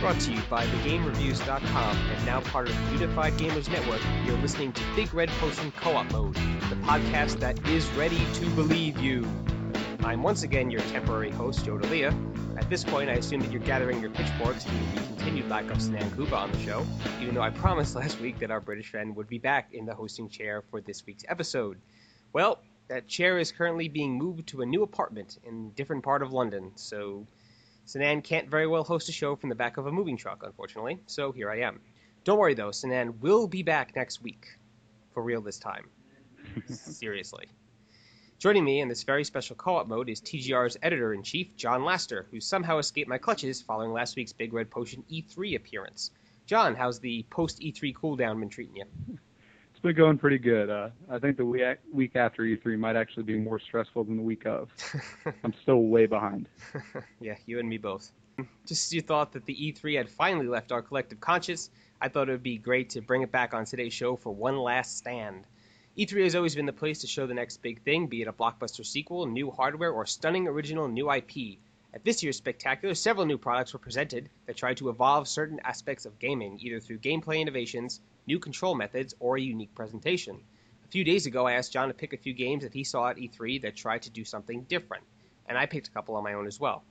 Brought to you by TheGameReviews.com and now part of the Unified Gamers Network, you're listening to Big Red Potion Co-op Mode, the podcast that is ready to believe you. I'm once again your temporary host, Joe DeLia. At this point, I assume that you're gathering your pitchforks due to the continued lack of Sinan Kubba on the show, even though I promised last week that our British friend would be back in the hosting chair for this week's episode. Well, that chair is currently being moved to a new apartment in a different part of London, so Sinan can't very well host a show from the back of a moving truck, unfortunately, so here I am. Don't worry though, Sinan will be back next week. For real this time. Seriously. Joining me in this very special co-op mode is TGR's editor-in-chief, John Laster, who somehow escaped my clutches following last week's Big Red Potion E3 appearance. John, how's the post-E3 cooldown been treating you? It's been going pretty good. Uh, I think the week after E3 might actually be more stressful than the week of. I'm still way behind. yeah, you and me both. Just as you thought that the E3 had finally left our collective conscious, I thought it would be great to bring it back on today's show for one last stand. E3 has always been the place to show the next big thing, be it a blockbuster sequel, new hardware, or stunning original new IP. At this year's Spectacular, several new products were presented that tried to evolve certain aspects of gaming, either through gameplay innovations, new control methods, or a unique presentation. A few days ago, I asked John to pick a few games that he saw at E3 that tried to do something different, and I picked a couple on my own as well.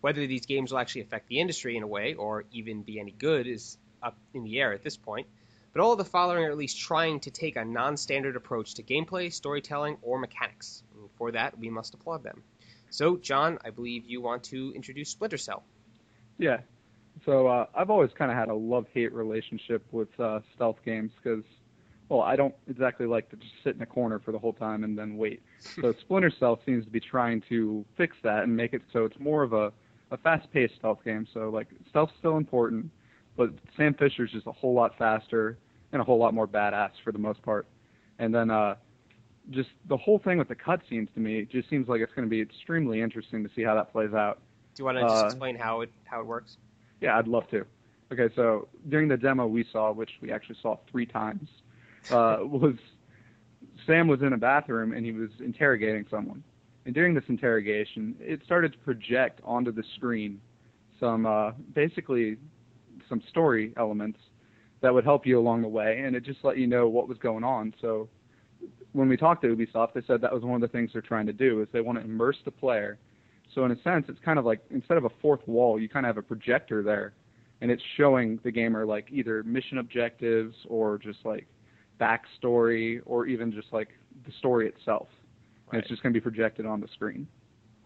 Whether these games will actually affect the industry in a way, or even be any good, is up in the air at this point. But all of the following are at least trying to take a non standard approach to gameplay, storytelling, or mechanics. And for that, we must applaud them. So, John, I believe you want to introduce Splinter Cell. Yeah. So uh, I've always kind of had a love-hate relationship with uh, stealth games because, well, I don't exactly like to just sit in a corner for the whole time and then wait. so Splinter Cell seems to be trying to fix that and make it so it's more of a, a fast-paced stealth game. So like stealth's still important, but Sam Fisher's just a whole lot faster and a whole lot more badass for the most part. And then uh, just the whole thing with the cutscenes to me just seems like it's going to be extremely interesting to see how that plays out. Do you want to just uh, explain how it how it works? Yeah, I'd love to. Okay, so during the demo we saw, which we actually saw three times, uh, was Sam was in a bathroom and he was interrogating someone. And during this interrogation, it started to project onto the screen some uh, basically some story elements that would help you along the way, and it just let you know what was going on. So when we talked to Ubisoft, they said that was one of the things they're trying to do is they want to immerse the player. So in a sense, it's kind of like instead of a fourth wall, you kind of have a projector there, and it's showing the gamer like either mission objectives or just like backstory or even just like the story itself. Right. And it's just going to be projected on the screen.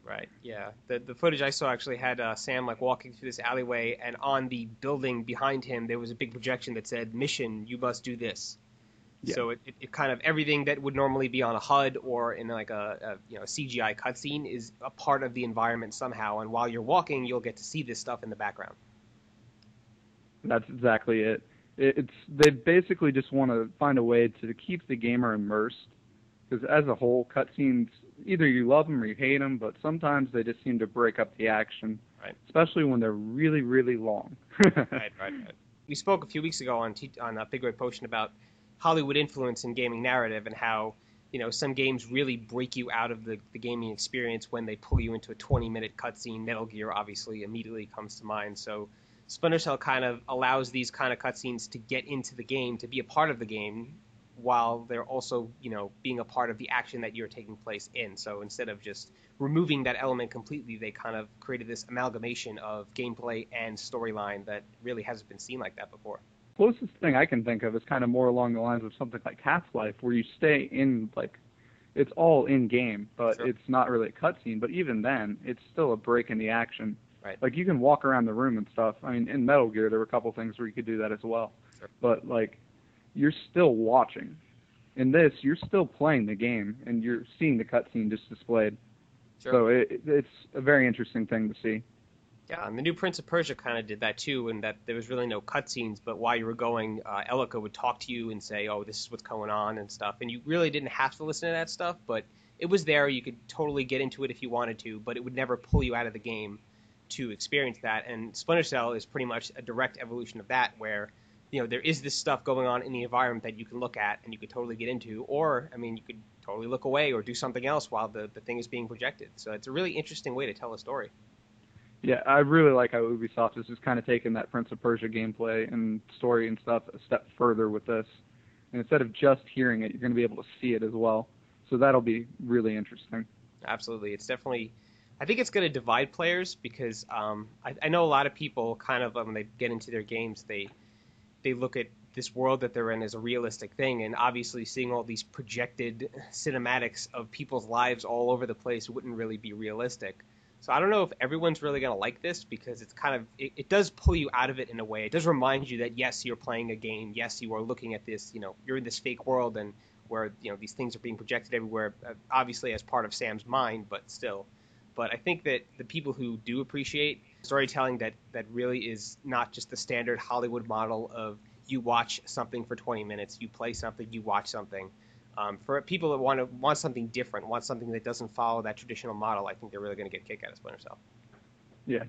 Right. Yeah. The the footage I saw actually had uh, Sam like walking through this alleyway, and on the building behind him there was a big projection that said "Mission: You must do this." Yeah. So it, it, it, kind of everything that would normally be on a HUD or in like a, a you know a CGI cutscene is a part of the environment somehow. And while you're walking, you'll get to see this stuff in the background. That's exactly it. It's they basically just want to find a way to keep the gamer immersed because as a whole, cutscenes either you love them or you hate them, but sometimes they just seem to break up the action, right. especially when they're really really long. right, right, right. We spoke a few weeks ago on T- on uh, Big Red Potion about Hollywood influence in gaming narrative and how you know some games really break you out of the, the gaming experience when they pull you into a 20 minute cutscene. Metal Gear obviously immediately comes to mind. So Splinter Cell kind of allows these kind of cutscenes to get into the game, to be a part of the game, while they're also you know being a part of the action that you're taking place in. So instead of just removing that element completely, they kind of created this amalgamation of gameplay and storyline that really hasn't been seen like that before closest thing I can think of is kind of more along the lines of something like Half-Life, where you stay in like it's all in game, but sure. it's not really a cutscene. But even then, it's still a break in the action. Right. Like you can walk around the room and stuff. I mean, in Metal Gear, there were a couple things where you could do that as well. Sure. But like, you're still watching. In this, you're still playing the game, and you're seeing the cutscene just displayed. Sure. So it, it's a very interesting thing to see. Yeah, and the new Prince of Persia kind of did that too, in that there was really no cutscenes, but while you were going, uh, Elika would talk to you and say, "Oh, this is what's going on" and stuff, and you really didn't have to listen to that stuff, but it was there. You could totally get into it if you wanted to, but it would never pull you out of the game to experience that. And Splinter Cell is pretty much a direct evolution of that, where you know there is this stuff going on in the environment that you can look at and you could totally get into, or I mean, you could totally look away or do something else while the the thing is being projected. So it's a really interesting way to tell a story. Yeah, I really like how Ubisoft is just kind of taking that Prince of Persia gameplay and story and stuff a step further with this. And instead of just hearing it, you're going to be able to see it as well. So that'll be really interesting. Absolutely, it's definitely. I think it's going to divide players because um, I, I know a lot of people kind of when they get into their games, they they look at this world that they're in as a realistic thing, and obviously seeing all these projected cinematics of people's lives all over the place wouldn't really be realistic. So I don't know if everyone's really going to like this because it's kind of it, it, does pull you out of it in a way. It does remind you that yes, you're playing a game. Yes, you are looking at this. You know, you're in this fake world and where you know these things are being projected everywhere. Uh, obviously, as part of Sam's mind, but still. But I think that the people who do appreciate storytelling that that really is not just the standard Hollywood model of you watch something for 20 minutes, you play something, you watch something um, for people that want to want something different, want something that doesn't follow that traditional model, I think they're really going to get a kick out of Splinter Cell. Yeah.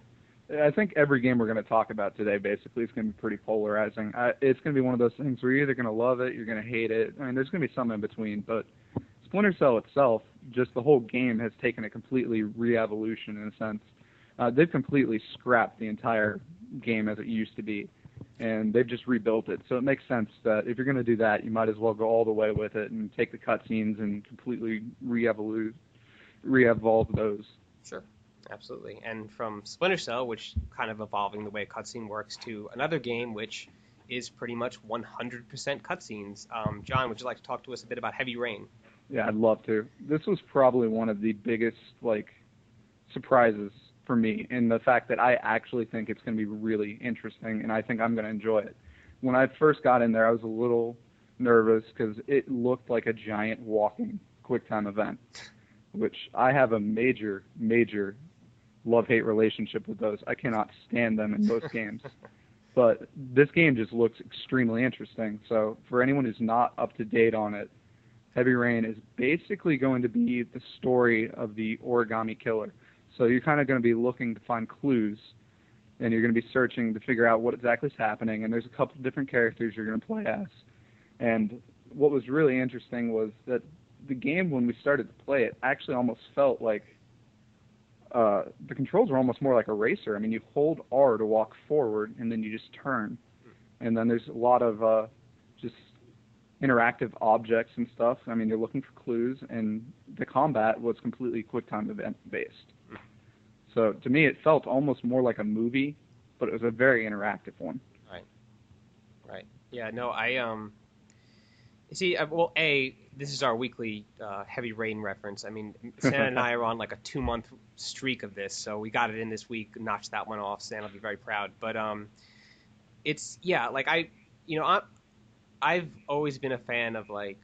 I think every game we're going to talk about today basically is going to be pretty polarizing. I, it's going to be one of those things where you're either going to love it, you're going to hate it. I mean, there's going to be some in between, but Splinter Cell itself, just the whole game has taken a completely re-evolution in a sense. Uh, they've completely scrapped the entire game as it used to be and they've just rebuilt it. So it makes sense that if you're going to do that, you might as well go all the way with it and take the cutscenes and completely re-evolve, re-evolve those. Sure, absolutely. And from Splinter Cell, which kind of evolving the way a cutscene works, to another game which is pretty much 100% cutscenes. Um, John, would you like to talk to us a bit about Heavy Rain? Yeah, I'd love to. This was probably one of the biggest like surprises for me in the fact that I actually think it's going to be really interesting and I think I'm going to enjoy it. When I first got in there, I was a little nervous because it looked like a giant walking QuickTime event, which I have a major, major love-hate relationship with those. I cannot stand them in most games. But this game just looks extremely interesting. So for anyone who's not up to date on it, Heavy Rain is basically going to be the story of the origami killer. So you're kind of going to be looking to find clues, and you're going to be searching to figure out what exactly is happening. And there's a couple of different characters you're going to play as. And what was really interesting was that the game, when we started to play it, actually almost felt like uh, the controls were almost more like a racer. I mean, you hold R to walk forward, and then you just turn. And then there's a lot of uh, just interactive objects and stuff. I mean, you're looking for clues, and the combat was completely quick time event based. So to me, it felt almost more like a movie, but it was a very interactive one. Right. Right. Yeah. No, I um. See, uh, well, a this is our weekly uh, heavy rain reference. I mean, Sinan and I are on like a two month streak of this, so we got it in this week, notched that one off. Sinan will be very proud. But um, it's yeah, like I, you know, I, I've always been a fan of like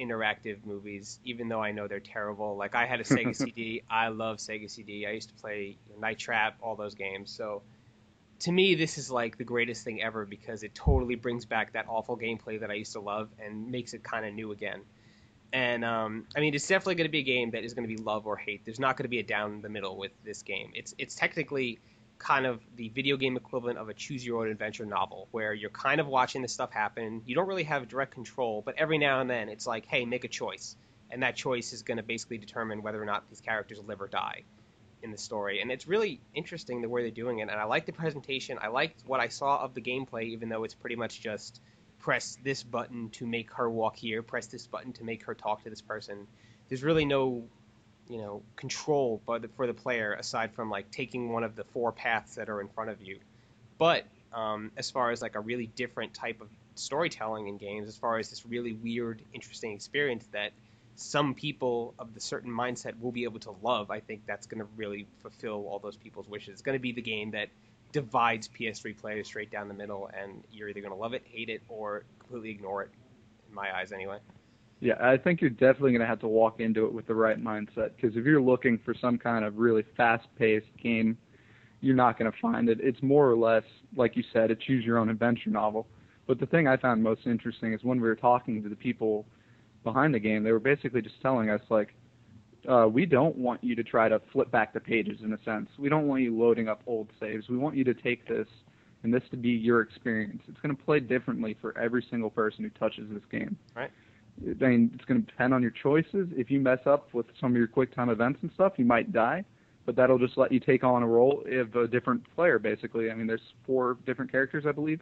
interactive movies, even though I know they're terrible. Like I had a Sega CD. I love Sega CD. I used to play Night Trap, all those games. So to me, this is like the greatest thing ever because it totally brings back that awful gameplay that I used to love and makes it kind of new again. And um, I mean, it's definitely going to be a game that is going to be love or hate. There's not going to be a down the middle with this game. It's it's technically kind of the video game equivalent of a choose your own adventure novel where you're kind of watching this stuff happen. You don't really have direct control, but every now and then it's like, hey, make a choice. And that choice is going to basically determine whether or not these characters live or die in the story. And it's really interesting the way they're doing it. And I like the presentation. I liked what I saw of the gameplay, even though it's pretty much just press this button to make her walk here, press this button to make her talk to this person. There's really no you know control the, for the player aside from like taking one of the four paths that are in front of you. But um, as far as like a really different type of storytelling in games, as far as this really weird, interesting experience that some people of the certain mindset will be able to love, I think that's going to really fulfill all those people's wishes. It's going to be the game that divides PS3 players straight down the middle, and you're either going to love it, hate it, or completely ignore it. In my eyes, anyway. Yeah, I think you're definitely going to have to walk into it with the right mindset because if you're looking for some kind of really fast-paced game, you're not going to find it. It's more or less, like you said, a choose-your-own adventure novel. But the thing I found most interesting is when we were talking to the people behind the game, they were basically just telling us like, uh, we don't want you to try to flip back the pages in a sense. We don't want you loading up old saves. We want you to take this and this to be your experience. It's going to play differently for every single person who touches this game. Right. I mean, it's going to depend on your choices. If you mess up with some of your quick time events and stuff, you might die. but that'll just let you take on a role of a different player, basically. I mean, there's four different characters, I believe,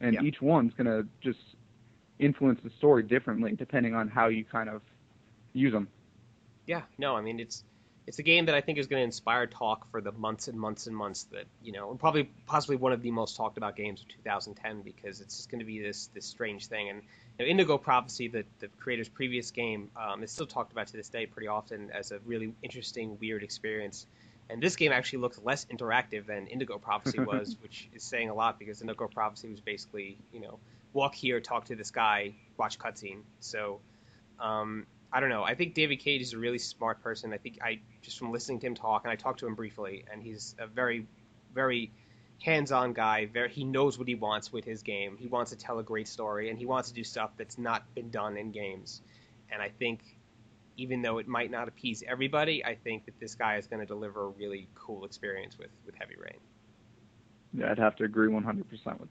and Yeah. each one's gonna just influence the story differently depending on how you kind of use them. Yeah, no, I mean it's it's a game that I think is going to inspire talk for the months and months and months that you know, and probably possibly one of the most talked about games of 2010 because it's just going to be this this strange thing. And you know, Indigo Prophecy, the the creator's previous game, um, is still talked about to this day pretty often as a really interesting, weird experience. And this game actually looks less interactive than Indigo Prophecy was, which is saying a lot because Indigo Prophecy was basically, you know, walk here, talk to this guy, watch cutscene. So, um, I don't know. I think David Cage is a really smart person. I think I just from listening to him talk, and I talked to him briefly, and he's a very, very hands-on guy. Very, he knows what he wants with his game. He wants to tell a great story, and he wants to do stuff that's not been done in games. And I think, even though it might not appease everybody, I think that this guy is going to deliver a really cool experience with with Heavy Rain. Yeah, I'd have to agree 100% with.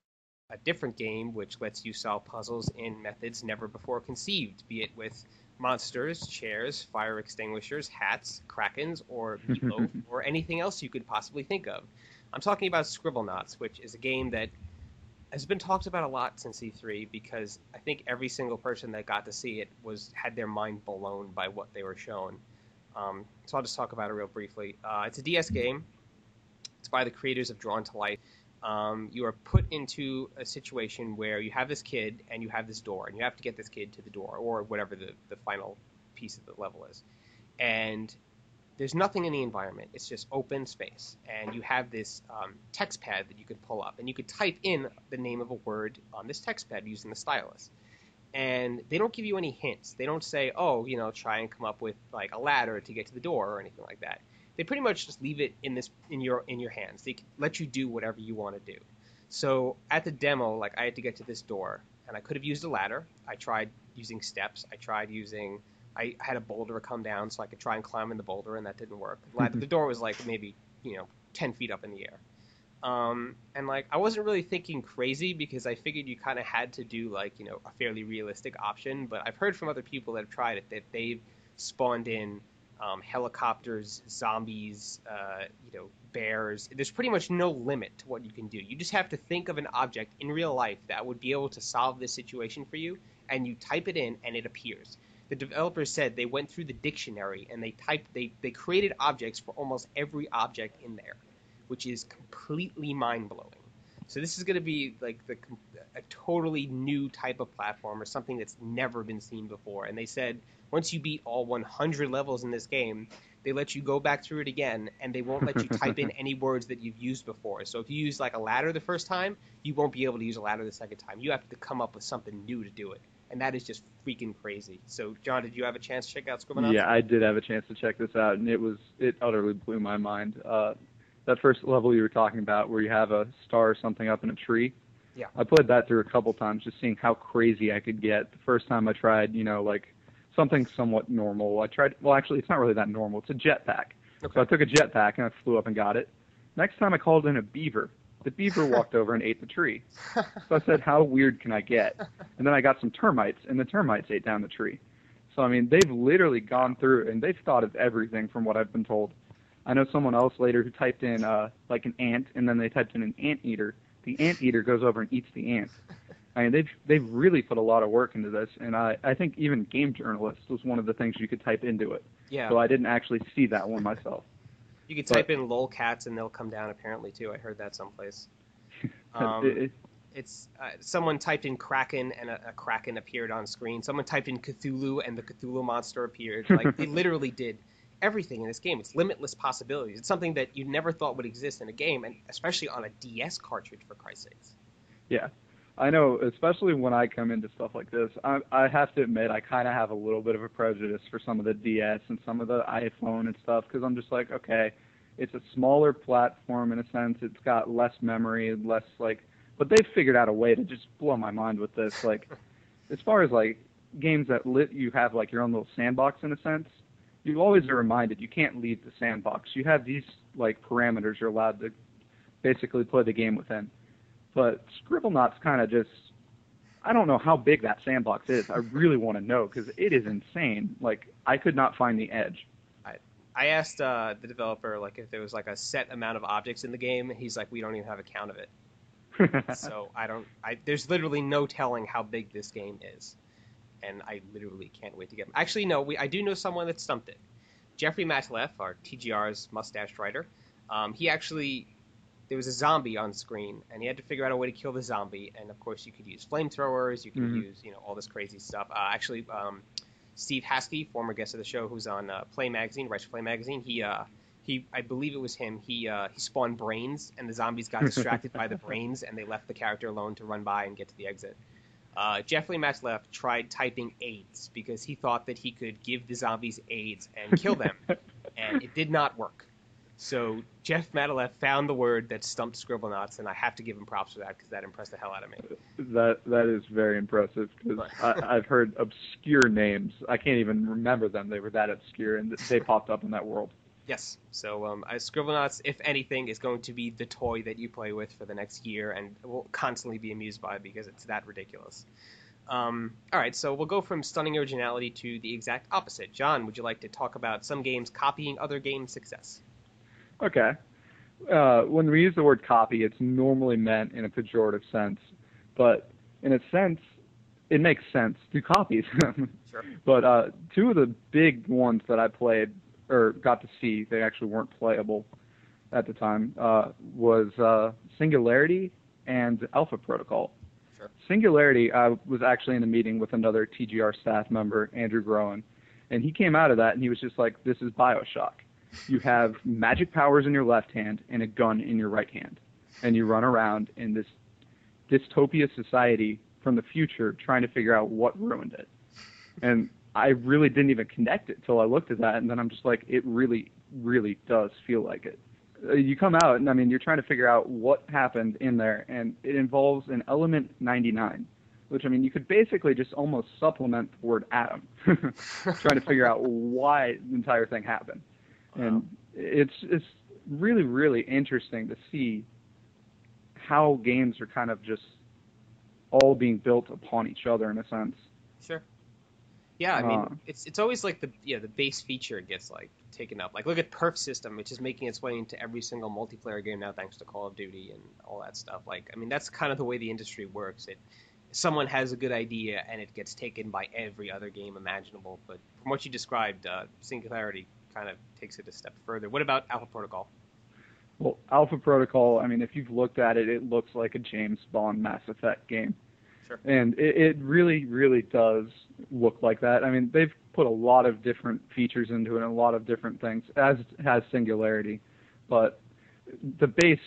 a different game which lets you solve puzzles in methods never before conceived, be it with monsters, chairs, fire extinguishers, hats, krakens, or meatloaf, or anything else you could possibly think of. I'm talking about Scribblenauts, which is a game that has been talked about a lot since E3 because I think every single person that got to see it was had their mind blown by what they were shown. Um, so I'll just talk about it real briefly. Uh, it's a DS game. It's by the creators of Drawn to Life um, you are put into a situation where you have this kid and you have this door, and you have to get this kid to the door or whatever the, the final piece of the level is. And there's nothing in the environment, it's just open space. And you have this um, text pad that you could pull up, and you could type in the name of a word on this text pad using the stylus. And they don't give you any hints. They don't say, oh, you know, try and come up with like a ladder to get to the door or anything like that they pretty much just leave it in this in your in your hands. They let you do whatever you want to do. So at the demo, like I had to get to this door, and I could have used a ladder. I tried using steps. I tried using. I had a boulder come down so I could try and climb in the boulder, and that didn't work. the door was like maybe you know ten feet up in the air. Um, and like I wasn't really thinking crazy because I figured you kind of had to do like you know a fairly realistic option. But I've heard from other people that have tried it that they've spawned in um, helicopters, zombies, uh, you know, bears. There's pretty much no limit to what you can do. You just have to think of an object in real life that would be able to solve this situation for you, and you type it in, and it appears. The developers said they went through the dictionary and they typed, they they created objects for almost every object in there, which is completely mind blowing. So this is going to be like the a totally new type of platform or something that's never been seen before. And they said once you beat all 100 levels in this game, they let you go back through it again, and they won't let you type in any words that you've used before. So if you use like a ladder the first time, you won't be able to use a ladder the second time. You have to come up with something new to do it, and that is just freaking crazy. So John, did you have a chance to check out Scribblenauts? Yeah, I did have a chance to check this out, and it was it utterly blew my mind. Uh, that first level you were talking about, where you have a star or something up in a tree. Yeah. I played that through a couple times, just seeing how crazy I could get. The first time I tried, you know, like something somewhat normal. I tried. Well, actually, it's not really that normal. It's a jetpack. Okay. So I took a jetpack and I flew up and got it. Next time I called in a beaver. The beaver walked over and ate the tree. So I said, "How weird can I get?" And then I got some termites, and the termites ate down the tree. So I mean, they've literally gone through and they've thought of everything from what I've been told. I know someone else later who typed in uh, like an ant, and then they typed in an ant eater. The ant eater goes over and eats the ant. I mean, they've they've really put a lot of work into this, and I I think even game journalist was one of the things you could type into it. Yeah. So I didn't actually see that one myself. You could But- type in lolcats and they'll come down apparently too. I heard that someplace. Um, it- It's uh, someone typed in Kraken and a, a Kraken appeared on screen. Someone typed in Cthulhu and the Cthulhu monster appeared. Like they literally did everything in this game. It's limitless possibilities. It's something that you never thought would exist in a game, and especially on a DS cartridge for Christ's sakes. Yeah, I know. Especially when I come into stuff like this, I, I have to admit I kind of have a little bit of a prejudice for some of the DS and some of the iPhone and stuff because I'm just like, okay, it's a smaller platform in a sense. It's got less memory, less like, but they've figured out a way to just blow my mind with this. Like, as far as like games that lit you have like your own little sandbox in a sense. You always are reminded you can't leave the sandbox. You have these like parameters you're allowed to basically play the game within. But Scribblenauts kind of just I don't know how big that sandbox is. I really want to know because it is insane. Like I could not find the edge. I I asked uh, the developer like if there was like a set amount of objects in the game. He's like, we don't even have a count of it. so I don't. I there's literally no telling how big this game is, and I literally can't wait to get. Them. Actually, no. We I do know someone that stumped it. Jeffrey Matulef, our TGR's mustached writer, um, he actually there was a zombie on screen, and he had to figure out a way to kill the zombie. And of course, you could use flamethrowers, you could Mhm. use you know all this crazy stuff. Uh, actually, um, Steve Haskey, former guest of the show, who's on uh, Play Magazine, writes for Play Magazine, he uh, he I believe it was him. He uh, he spawned brains, and the zombies got distracted by the brains, and they left the character alone to run by and get to the exit. Uh, Jeffrey Matulef tried typing AIDS because he thought that he could give the zombies AIDS and kill them, and it did not work. So Jeff Matulef found the word that stumped Scribblenauts, and I have to give him props for that because that impressed the hell out of me. That that is very impressive because I've heard obscure names. I can't even remember them. They were that obscure, and they popped up in that world. Yes. So um, Scribblenauts, if anything, is going to be the toy that you play with for the next year, and will constantly be amused by because it's that ridiculous. Um, all right, so we'll go from stunning originality to the exact opposite. John, would you like to talk about some games copying other games' success? Okay. Uh, when we use the word copy, it's normally meant in a pejorative sense, but in a sense, it makes sense to copy them. Sure. But uh, two of the big ones that I played or got to see, they actually weren't playable at the time, uh, was uh, Singularity and Alpha Protocol. Sure. Singularity, I was actually in a meeting with another TGR staff member, Andrew Groen, and he came out of that and he was just like, "This is Bioshock. You have magic powers in your left hand and a gun in your right hand, and you run around in this dystopia society from the future trying to figure out what ruined it." And I really didn't even connect it till I looked at that, and then I'm just like, it really, really does feel like it. Uh, You come out, and I mean, you're trying to figure out what happened in there, and it involves an element 99, which I mean, you could basically just almost supplement the word atom, trying to figure out why the entire thing happened. And it's it's really, really interesting to see how games are kind of just all being built upon each other in a sense. Sure. Yeah, I mean, Uh, it's it's always like the yeah the base feature gets like taken up. Like look at Perk System, which is making its way into every single multiplayer game now, thanks to Call of Duty and all that stuff. Like, I mean, that's kind of the way the industry works. It someone has a good idea and it gets taken by every other game imaginable. But from what you described, uh, Singularity kind of takes it a step further. What about Alpha Protocol? Well, Alpha Protocol, I mean, if you've looked at it, it looks like a James Bond Mass Effect game. Sure. And it, it really, really does look like that. I mean, they've put a lot of different features into it and a lot of different things, as has Singularity. But the base,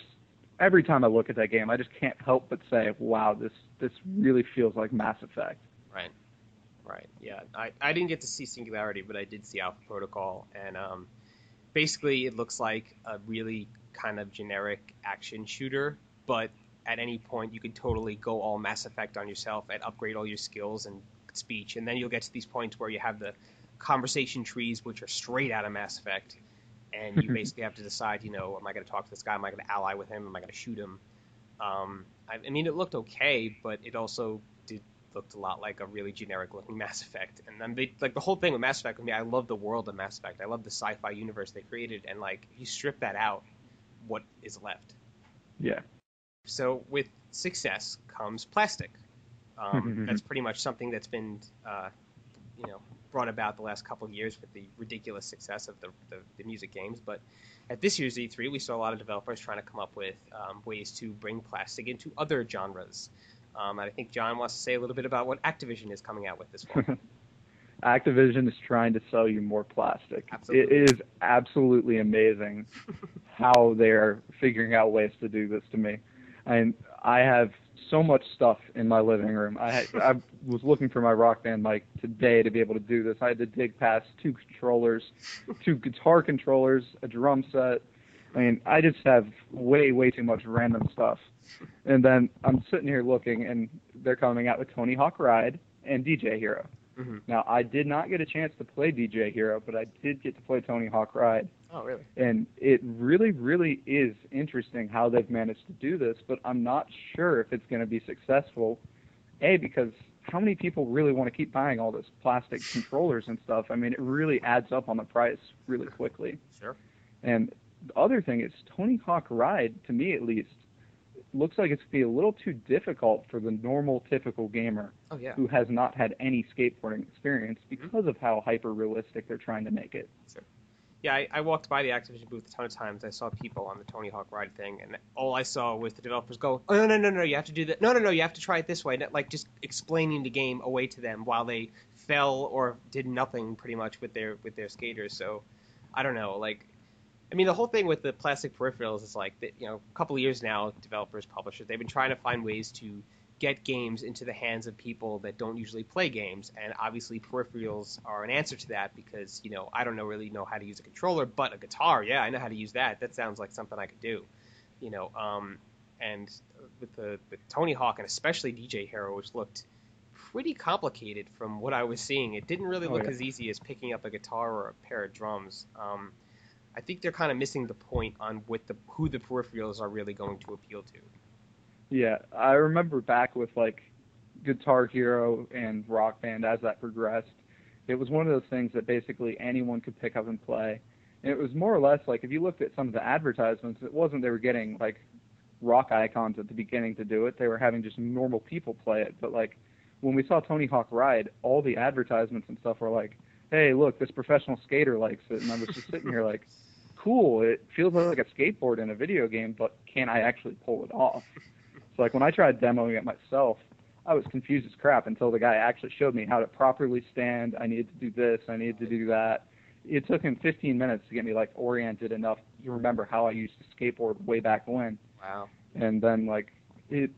every time I look at that game, I just can't help but say, wow, this, this really feels like Mass Effect. Right. Right. Yeah. I, I didn't get to see Singularity, but I did see Alpha Protocol, and um, basically it looks like a really kind of generic action shooter, but at any point you could totally go all Mass Effect on yourself and upgrade all your skills and speech, and then you'll get to these points where you have the conversation trees, which are straight out of Mass Effect, and you basically have to decide, you know, am I going to talk to this guy? Am I going to ally with him? Am I going to shoot him? Um, I, I mean, it looked okay, but it also did looked a lot like a really generic looking Mass Effect. And then they like the whole thing with Mass Effect I mean, I love the world of Mass Effect. I love the sci-fi universe they created, and like you strip that out, what is left? Yeah. So with success comes plastic. Um, that's pretty much something that's been, uh, you know, brought about the last couple of years with the ridiculous success of the, the, the music games. But at this year's E3, we saw a lot of developers trying to come up with um, ways to bring plastic into other genres. Um, and I think John wants to say a little bit about what Activision is coming out with this fall. Activision is trying to sell you more plastic. Absolutely. It is absolutely amazing how they're figuring out ways to do this to me. And I have so much stuff in my living room. I had, I was looking for my rock band mic today to be able to do this. I had to dig past two controllers, two guitar controllers, a drum set. I mean, I just have way, way too much random stuff. And then I'm sitting here looking, and they're coming out with Tony Hawk Ride and DJ Hero. Mhm. Now, I did not get a chance to play DJ Hero, but I did get to play Tony Hawk Ride. Oh, really? And it really, really is interesting how they've managed to do this, but I'm not sure if it's going to be successful. A, because how many people really want to keep buying all this plastic controllers and stuff? I mean, it really adds up on the price really quickly. Sure. And the other thing is Tony Hawk Ride, to me at least, looks like it's going to be a little too difficult for the normal, typical gamer Oh yeah. who has not had any skateboarding experience Mm-hmm. because of how hyper realistic they're trying to make it. Yeah, I, I walked by the Activision booth a ton of times. I saw people on the Tony Hawk ride thing, and all I saw was the developers go, "Oh no, no, no, no! You have to do that. No, no, no! You have to try it this way." Like just explaining the game away to them while they fell or did nothing pretty much with their with their skaters. So I don't know. Like, I mean, the whole thing with the plastic peripherals is like. You know, a couple years now, developers, publishers, they've been trying to find ways to get games into the hands of people that don't usually play games and obviously peripherals are an answer to that because you know i don't know really know how to use a controller but a guitar yeah i know how to use that that sounds like something i could do you know um and with the with tony hawk and especially dj hero which looked pretty complicated from what i was seeing it didn't really Oh, look yeah. as easy as picking up a guitar or a pair of drums um I think they're kind of missing the point on what the who the peripherals are really going to appeal to. Yeah, I remember back with like Guitar Hero and Rock Band as that progressed. It was one of those things that basically anyone could pick up and play. And it was more or less like if you looked at some of the advertisements, it wasn't they were getting like rock icons at the beginning to do it. They were having just normal people play it. But like when we saw Tony Hawk Ride, all the advertisements and stuff were like, "Hey, look, this professional skater likes it." And I was just sitting here like, "Cool, it feels like a skateboard in a video game, but can I actually pull it off?" So like when I tried demoing it myself, I was confused as crap until the guy actually showed me how to properly stand. I needed to do this. I needed to do that. It took him 15 minutes to get me like oriented enough to remember how I used to skateboard way back when. Wow. And then like it,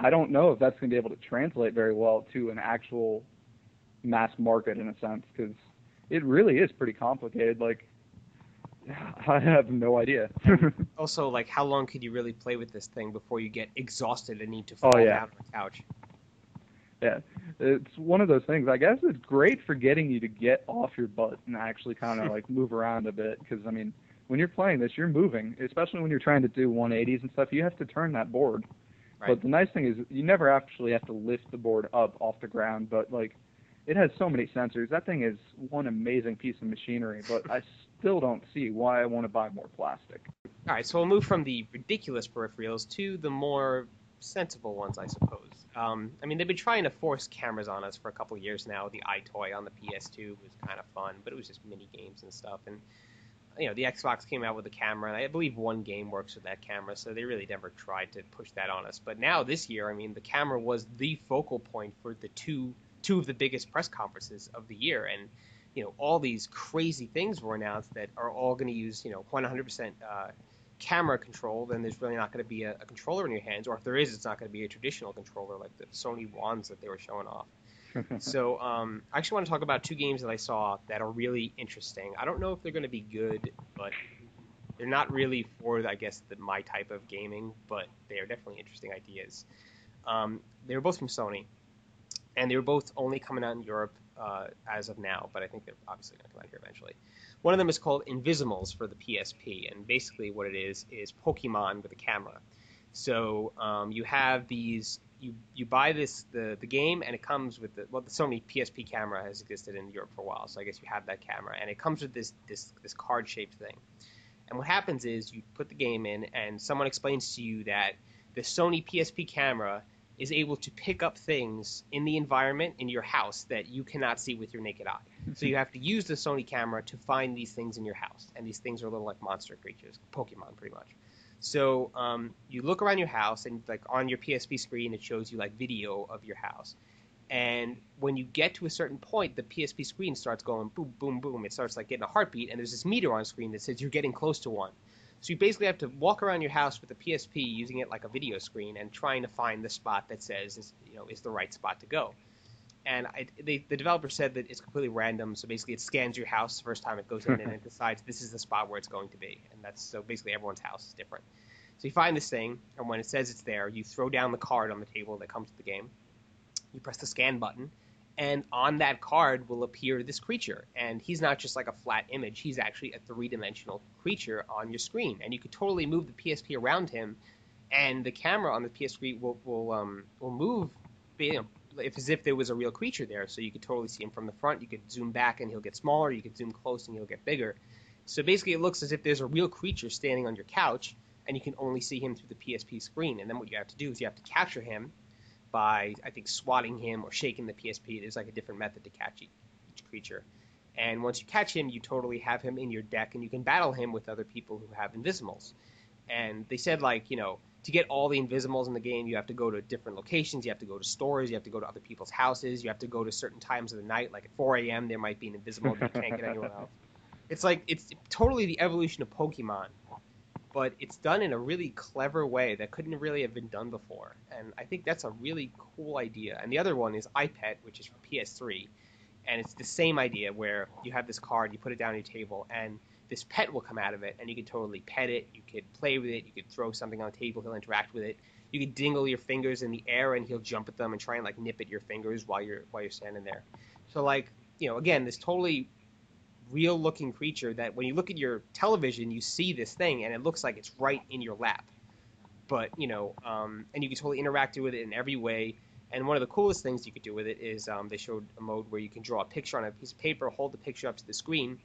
I don't know if that's going to be able to translate very well to an actual mass market in a sense because it really is pretty complicated. Like I have no idea. Also, like, how long could you really play with this thing before you get exhausted and need to oh, fall Oh, yeah. down on the couch? Yeah, it's one of those things. I guess it's great for getting you to get off your butt and actually kind of like move around a bit. Because I mean, when you're playing this, you're moving, especially when you're trying to do 180s and stuff. You have to turn that board. Right. But the nice thing is, you never actually have to lift the board up off the ground. But like, it has so many sensors. That thing is one amazing piece of machinery. But I still don't see why I want to buy more plastic. All right, so we'll move from the ridiculous peripherals to the more sensible ones, I suppose. Um, I mean, they've been trying to force cameras on us for a couple years now. The EyeToy on the PS2 was kind of fun, but it was just mini games and stuff. And you know, the Xbox came out with a camera, and I believe one game works with that camera, so they really never tried to push that on us. But now this year, I mean, the camera was the focal point for the two two of the biggest press conferences of the year, and you know, all these crazy things were announced that are all going to use you know 100% uh, camera control, then there's really not going to be a, a controller in your hands, or if there is, it's not going to be a traditional controller like the Sony wands that they were showing off. so um, I actually want to talk about two games that I saw that are really interesting. I don't know if they're going to be good, but they're not really for, I guess, the, my type of gaming, but they are definitely interesting ideas. Um, they were both from Sony, and they were both only coming out in Europe uh, as of now, but I think they're obviously going to come out here eventually. One of them is called Invisimals for the PSP, and basically what it is is Pokemon with a camera. So um, you have these, you you buy this the the game, and it comes with the well, the Sony PSP camera has existed in Europe for a while, so I guess you have that camera, and it comes with this this this card shaped thing. And what happens is you put the game in, and someone explains to you that the Sony PSP camera is able to pick up things in the environment in your house that you cannot see with your naked eye. So you have to use the Sony camera to find these things in your house, and these things are a little like monster creatures, Pokemon, pretty much. So um, you look around your house, and like on your PSP screen, it shows you like video of your house. And when you get to a certain point, the PSP screen starts going boom, boom, boom. It starts like getting a heartbeat, and there's this meter on screen that says you're getting close to one. So you basically have to walk around your house with the PSP using it like a video screen and trying to find the spot that says is you know is the right spot to go. And I, they, the developer said that it's completely random. So basically, it scans your house the first time it goes in, and it decides this is the spot where it's going to be. And that's so basically everyone's house is different. So you find this thing, and when it says it's there, you throw down the card on the table that comes with the game. You press the scan button, and on that card will appear this creature. And he's not just like a flat image; he's actually a three-dimensional creature on your screen. And you could totally move the PSP around him, and the camera on the PSP will will um, will move, you know, if as if there was a real creature there. So you could totally see him from the front. You could zoom back and he'll get smaller. You could zoom close and he'll get bigger. So basically, it looks as if there's a real creature standing on your couch, and you can only see him through the PSP screen. And then what you have to do is you have to capture him by, I think, swatting him or shaking the PSP. There's like a different method to catch each, creature. And once you catch him, you totally have him in your deck, and you can battle him with other people who have Invisimals. And they said, like, you know, to get all the Invisimals in the game, you have to go to different locations. You have to go to stores. You have to go to other people's houses. You have to go to certain times of the night. Like at 4 a.m., there might be an Invisimal that you can't get anywhere else. It's like it's totally the evolution of Pokemon, but it's done in a really clever way that couldn't really have been done before. And I think that's a really cool idea. And the other one is iPet, which is for PS3, and it's the same idea where you have this card, you put it down on your table, and this pet will come out of it, and you can totally pet it. You could play with it. You could throw something on the table. He'll interact with it. You could dingle your fingers in the air, and he'll jump at them and try and like nip at your fingers while you're while you're standing there. So like you know, again, this totally real looking creature that when you look at your television, you see this thing, and it looks like it's right in your lap. But you know, um, and you can totally interact with it in every way. And one of the coolest things you could do with it is um, they showed a mode where you can draw a picture on a piece of paper, hold the picture up to the screen,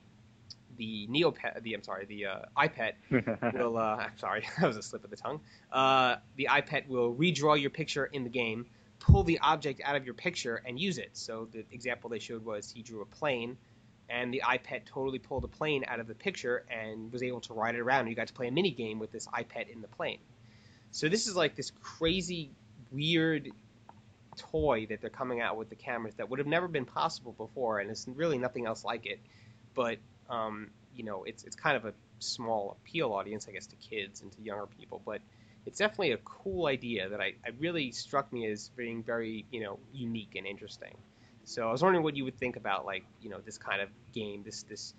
the Neopet, the I'm sorry, the uh, iPet will. Uh, I'm sorry, that was a slip of the tongue. Uh, the iPad will redraw your picture in the game, pull the object out of your picture, and use it. So the example they showed was he drew a plane, and the iPet totally pulled a plane out of the picture and was able to ride it around. You got to play a mini game with this iPet in the plane. So this is like this crazy, weird toy that they're coming out with the cameras that would have never been possible before, and it's really nothing else like it. But um, you know, it's it's kind of a small appeal audience, I guess, to kids and to younger people. But it's definitely a cool idea that I, I really struck me as being very you know unique and interesting. So I was wondering what you would think about like you know this kind of game, this this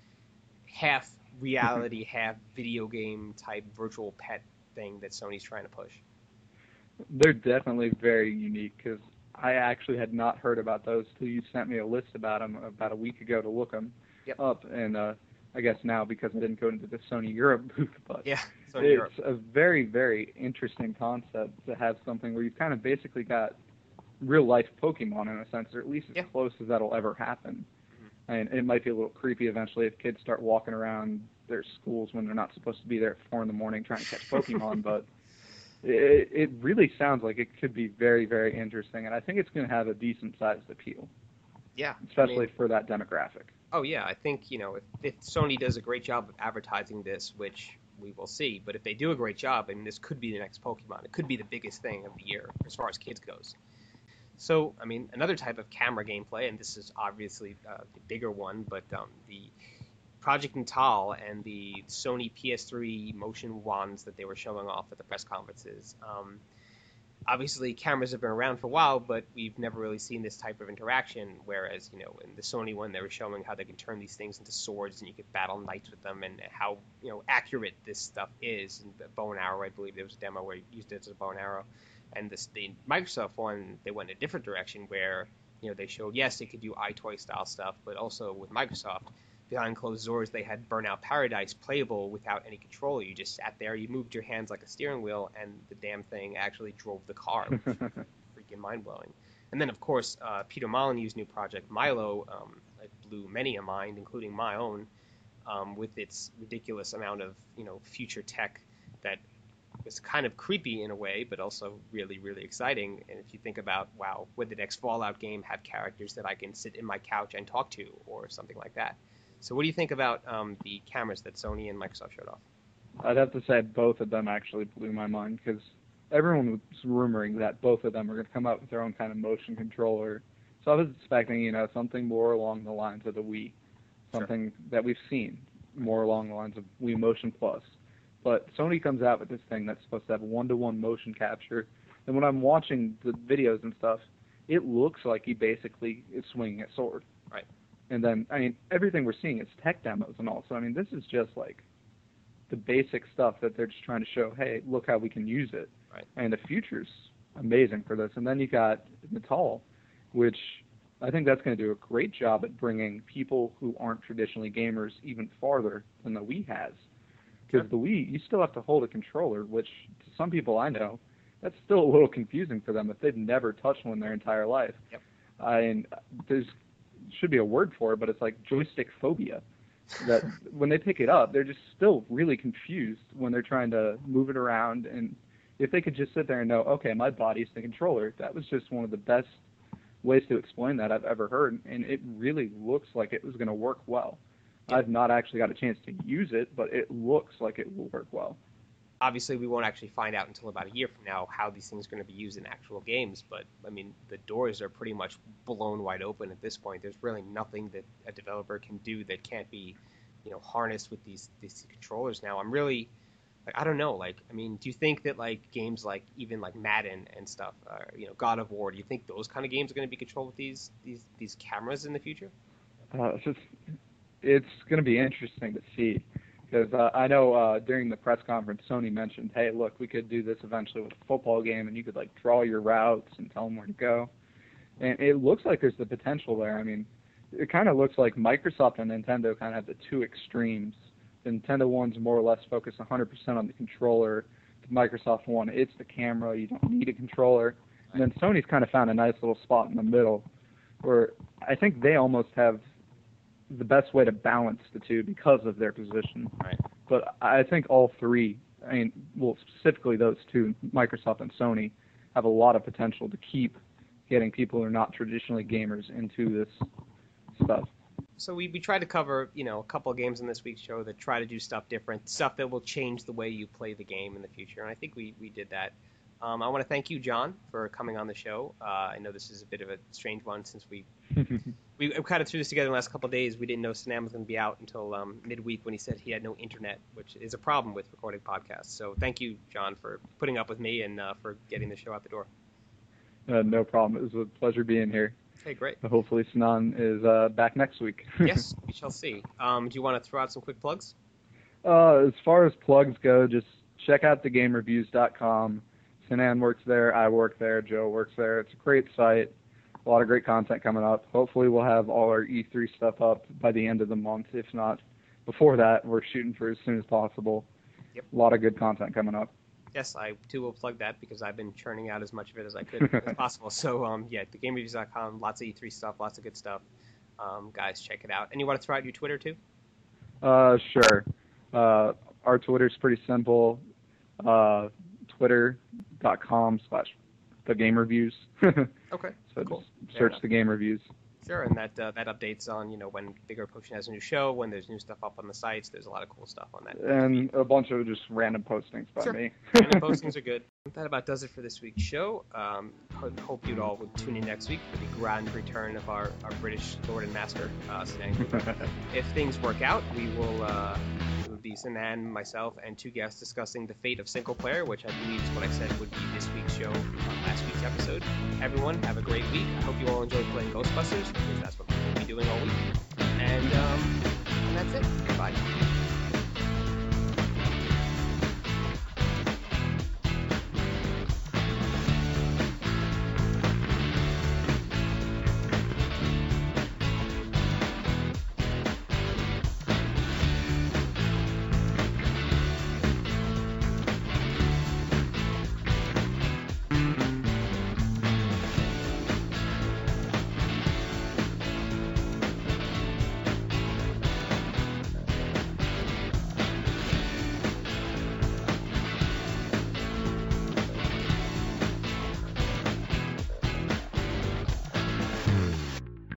half reality, half video game type virtual pet thing that Sony's trying to push. They're definitely very unique because I actually had not heard about those till you sent me a list about them about a week ago to look them Yep. up, and uh, I guess now because I didn't go into the Sony Europe booth, but Yeah, Sony it's Europe. a very very interesting concept to have something where you've kind of basically got real life Pokemon in a sense, or at least as Yeah. close as that'll ever happen. Mm-hmm. And it might be a little creepy eventually if kids start walking around their schools when they're not supposed to be there at four in the morning trying to catch Pokemon, but it, it really sounds like it could be very, very interesting, and I think it's going to have a decent sized appeal, Yeah, I especially mean- for that demographic. Oh yeah, I think you know if, if Sony does a great job of advertising this, which we will see, but if they do a great job, I mean this could be the next Pokemon. It could be the biggest thing of the year as far as kids goes. So I mean another type of camera gameplay, and this is obviously uh, the bigger one, but um, the Project Natal and the Sony PS3 motion wands that they were showing off at the press conferences. Um, obviously cameras have been around for a while, but we've never really seen this type of interaction. Whereas, you know, in the Sony one, they were showing how they can turn these things into swords and you could battle knights with them, and how you know accurate this stuff is. And bow and arrow, I believe there was a demo where you used it as a bow and arrow. And this the Microsoft one, they went in a different direction where you know they showed yes, they could do EyeToy style stuff, but also with Microsoft. Behind closed doors, they had Burnout Paradise playable without any controller. You just sat there, you moved your hands like a steering wheel, and the damn thing actually drove the car. freaking mind blowing. And then, of course, uh, Peter Molyneux's new project, Milo, um, it blew many a mind, including my own, um, with its ridiculous amount of you know future tech that was kind of creepy in a way, but also really, really exciting. And if you think about, wow, would the next Fallout game have characters that I can sit in my couch and talk to, or something like that? So, what do you think about um, the cameras that Sony and Microsoft showed off? I'd have to say both of them actually blew my mind because everyone was rumoring that both of them were going to come out with their own kind of motion controller. So I was expecting, you know, something more along the lines of the Wii, Sure. something that we've seen more along the lines of Wii Motion Plus. But Sony comes out with this thing that's supposed to have one-to-one motion capture, and when I'm watching the videos and stuff, it looks like he basically is swinging a sword. Right. And then, I mean, everything we're seeing is tech demos and all. So I mean, this is just like the basic stuff that they're just trying to show. Hey, look how we can use it. Right. And the future's amazing for this. And then you got Natal, which I think that's going to do a great job at bringing people who aren't traditionally gamers even farther than the Wii has. Because the Wii, you still have to hold a controller, which to some people I know that's still a little confusing for them if they've never touched one their entire life. Yep. I mean, there's should be a word for it, but it's like joystick phobia. That when they pick it up, they're just still really confused when they're trying to move it around. And if they could just sit there and know, okay, my body's the controller, that was just one of the best ways to explain that I've ever heard. And it really looks like it was going to work well. I've not actually got a chance to use it, but it looks like it will work well obviously we won't actually find out until about a year from now how these things are going to be used in actual games. But I mean, the doors are pretty much blown wide open at this point. There's really nothing that a developer can do that can't be, you know, harnessed with these these controllers now. I'm really like, I don't know. Like, I mean, do you think that like games like even like Madden and stuff, uh, you know, God of War, do you think those kind of games are going to be controlled with these these these cameras in the future? Uh, it's just, it's going to be interesting to see because uh, I know uh, during the press conference, Sony mentioned, "Hey, look, we could do this eventually with a football game, and you could like draw your routes and tell them where to go." And it looks like there's the potential there. I mean, it kind of looks like Microsoft and Nintendo kind of have the two extremes. The Nintendo one's more or less focused 100% on the controller. The Microsoft one, it's the camera. You don't need a controller. And then Sony's kind of found a nice little spot in the middle, where I think they almost have the best way to balance the two because of their position. Right. But I think all three, I mean, well, specifically those two, Microsoft and Sony, have a lot of potential to keep getting people who are not traditionally gamers into this stuff. So we, we try to cover, you know, a couple of games in this week's show that try to do stuff different, stuff that will change the way you play the game in the future. And I think we, we did that. Um, I want to thank you, John, for coming on the show. Uh, I know this is a bit of a strange one since we we kind of threw this together in the last couple of days. We didn't know Sinan was going to be out until um, midweek when he said he had no internet, which is a problem with recording podcasts. So thank you, John, for putting up with me and uh, for getting the show out the door. Uh, no problem. It was a pleasure being here. Okay, great. Hopefully, Sinan is uh, back next week. yes, we shall see. Um, do you want to throw out some quick plugs? Uh, as far as plugs go, just check out thegamereviews.com. Sinan works there. I work there. Joe works there. It's a great site a lot of great content coming up. Hopefully, we'll have all our E3 stuff up by the end of the month. If not before that, we're shooting for as soon as possible. Yep. A lot of good content coming up. Yes, I too will plug that because I've been churning out as much of it as I could as possible. So, um, yeah, thegamereviews.com, lots of E3 stuff, lots of good stuff. Um, guys, check it out. And you want to throw out your Twitter too? Uh, sure. Uh, our Twitter's pretty simple. Uh, Twitter.com slash the game reviews. okay. So cool. search the game reviews. Sure, and that uh, that updates on you know when Bigger Potion has a new show, when there's new stuff up on the sites. There's a lot of cool stuff on that. And a bunch of just random postings by sure. me. random postings are good. That about does it for this week's show. Um, hope you all would tune in next week for the grand return of our, our British Lord and Master, uh, if things work out, we will. Uh, be Sinan, myself, and two guests discussing the fate of single player, which I believe is what I said would be this week's show, uh, last week's episode. Everyone, have a great week. I hope you all enjoyed playing Ghostbusters, because that's what we'll be doing all week. And, um, and that's it. Bye.